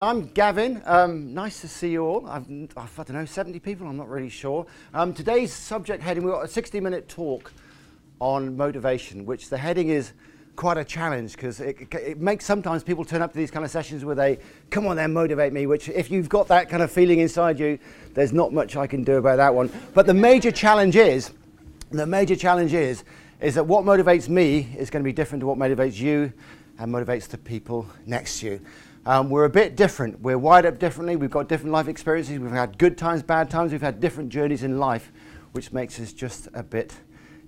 I'm Gavin. Um, nice to see you all. I've, I don't know, 70 people, I'm not really sure. Um, today's subject heading, we've got a 60 minute talk on motivation, which the heading is quite a challenge because it, it, makes sometimes people turn up to these kind of sessions where they, come on then, motivate me, which if you've got that kind of feeling inside you, there's not much I can do about that one. But the major challenge is, the major challenge is, is that what motivates me is going to be different to what motivates you and motivates the people next to you. Um, we're a bit different. We're wired up differently. We've got different life experiences. We've had good times, bad times. We've had different journeys in life, which makes us just a bit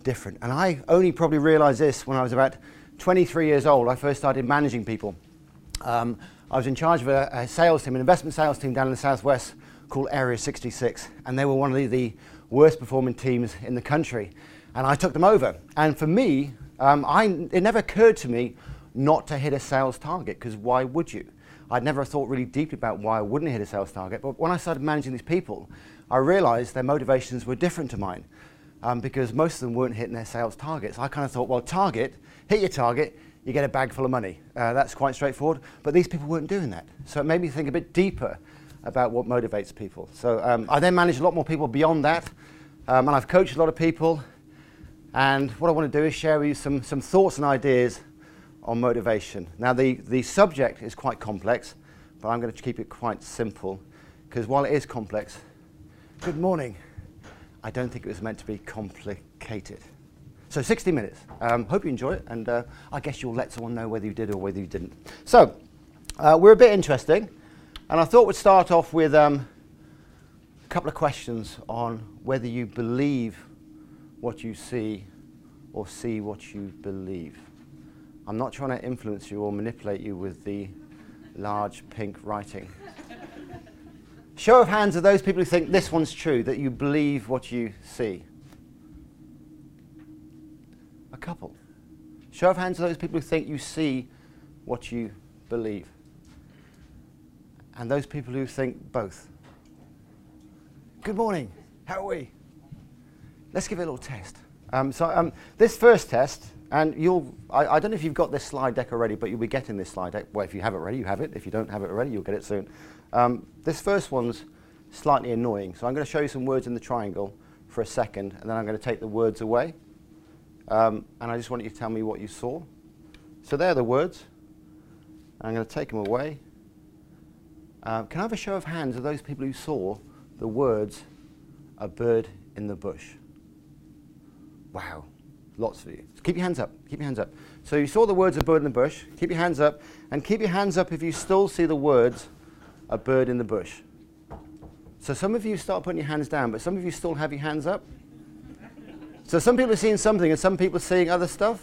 different. And I only probably realized this when I was about 23 years old. I first started managing people. Um, I was in charge of a, a, sales team, an investment sales team down in the southwest called Area 66. And they were one of the, the worst performing teams in the country. And I took them over. And for me, um, I, it never occurred to me not to hit a sales target, because why would you? I'd never thought really deeply about why I wouldn't hit a sales target. But when I started managing these people, I realized their motivations were different to mine um, because most of them weren't hitting their sales targets. I kind of thought, well, target, hit your target, you get a bag full of money. Uh, that's quite straightforward. But these people weren't doing that. So it made me think a bit deeper about what motivates people. So um, I then managed a lot more people beyond that. Um, and I've coached a lot of people. And what I want to do is share with you some, some thoughts and ideas on motivation. Now, the, the subject is quite complex, but I'm going to keep it quite simple because while it is complex, good morning, I don't think it was meant to be complicated. So 60 minutes. Um, hope you enjoy it, and uh, I guess you'll let someone know whether you did or whether you didn't. So uh, we're a bit interesting, and I thought we'd start off with um, a couple of questions on whether you believe what you see or see what you believe. I'm not trying to influence you or manipulate you with the large pink writing. Show of hands of those people who think this one's true, that you believe what you see. A couple. Show of hands of those people who think you see what you believe. And those people who think both. Good morning. How are we? Let's give it a little test. Um, so um, this first test and you'll, I, I, don't know if you've got this slide deck already, but you'll be getting this slide deck. Well, if you have it already, you have it. If you don't have it already, you'll get it soon. Um, this first one's slightly annoying. So I'm going to show you some words in the triangle for a second, and then I'm going to take the words away. Um, and I just want you to tell me what you saw. So there are the words. I'm going to take them away. Uh, can I have a show of hands of those people who saw the words, a bird in the bush? Wow. Lots of you. So keep your hands up. Keep your hands up. So you saw the words a bird in the bush. Keep your hands up. And keep your hands up if you still see the words a bird in the bush. So some of you start putting your hands down, but some of you still have your hands up. So some people are seeing something and some people are seeing other stuff.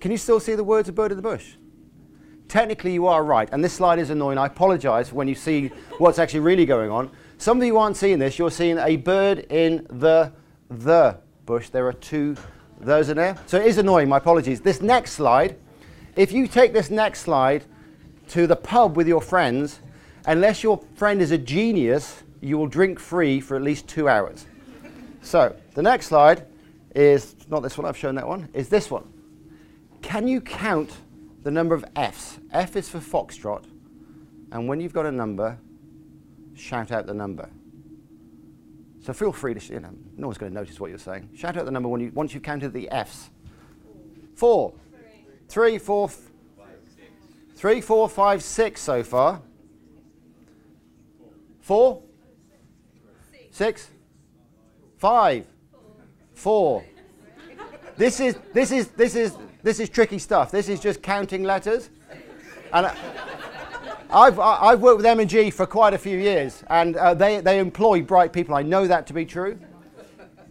Can you still see the words a bird in the bush? Technically, you are right. And this slide is annoying. I apologize when you see what's actually really going on. Some of you aren't seeing this. You're seeing a bird in the the bush, there are two those in there. So it is annoying, my apologies. This next slide, if you take this next slide to the pub with your friends, unless your friend is a genius, you will drink free for at least two hours. so the next slide is, not this one, I've shown that one, is this one. Can you count the number of Fs? F is for foxtrot, and when you've got a number, shout out the number. So feel free to, you know, no one's going to notice what you're saying. Shout out the number when you, once you've counted the Fs. Four. Three, four, three, four, five, six so far. Four? Six? Five? Four? This is, this is, this is, this is tricky stuff. This is just counting letters. And I've, I've worked with M&G for quite a few years, and uh, they, they employ bright people. I know that to be true.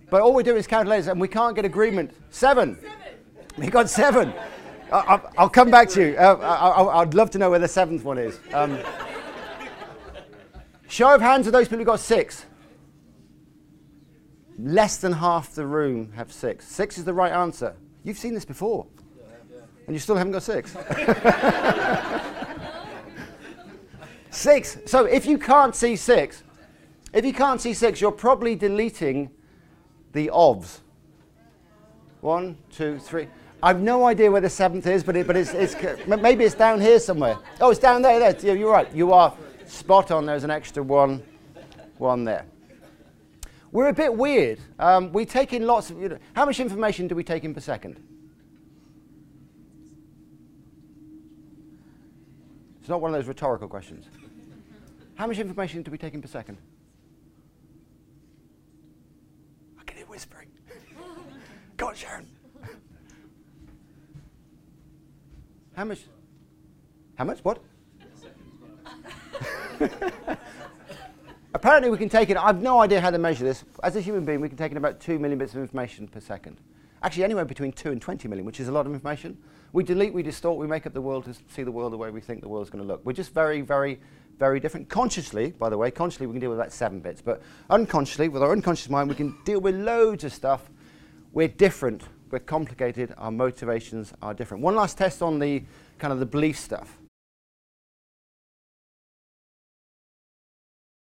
But all we do is count letters, and we can't get agreement. Seven. seven. We got seven. I, will come back to you. Uh, I, would love to know where the seventh one is. Um, show of hands of those people who got six. Less than half the room have six. Six is the right answer. You've seen this before, and you still haven't got six. Six. So if you can't see six, if you can't see six, you're probably deleting the ofs. One, two, three. I've no idea where the seventh is, but, it, but it's, it's, maybe it's down here somewhere. Oh, it's down there. there. You're right. You are spot on. There's an extra one, one there. We're a bit weird. Um, we take in lots of. You know, how much information do we take in per second? It's not one of those rhetorical questions. How much information do we take in per second? I can hear whispering. Go on, Sharon. How much? How much? What? Apparently, we can take in, I've no idea how to measure this. As a human being, we can take in about 2 million bits of information per second. Actually, anywhere between 2 and 20 million, which is a lot of information. We delete, we distort, we make up the world to see the world the way we think the world's going to look. We're just very, very, very different. Consciously, by the way, consciously we can deal with about 7 bits, but unconsciously, with our unconscious mind, we can deal with loads of stuff. We're different we're complicated, our motivations are different. One last test on the kind of the belief stuff.